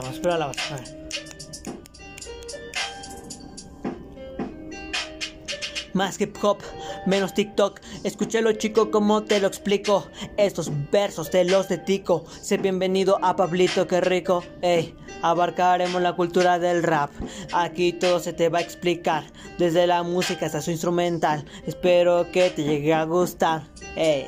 Vamos, la Más hip hop, menos TikTok. Escúchalo, chico, como te lo explico. Estos versos te los dedico. Sé bienvenido a Pablito, qué rico. Ey, abarcaremos la cultura del rap. Aquí todo se te va a explicar. Desde la música hasta su instrumental. Espero que te llegue a gustar. Ey.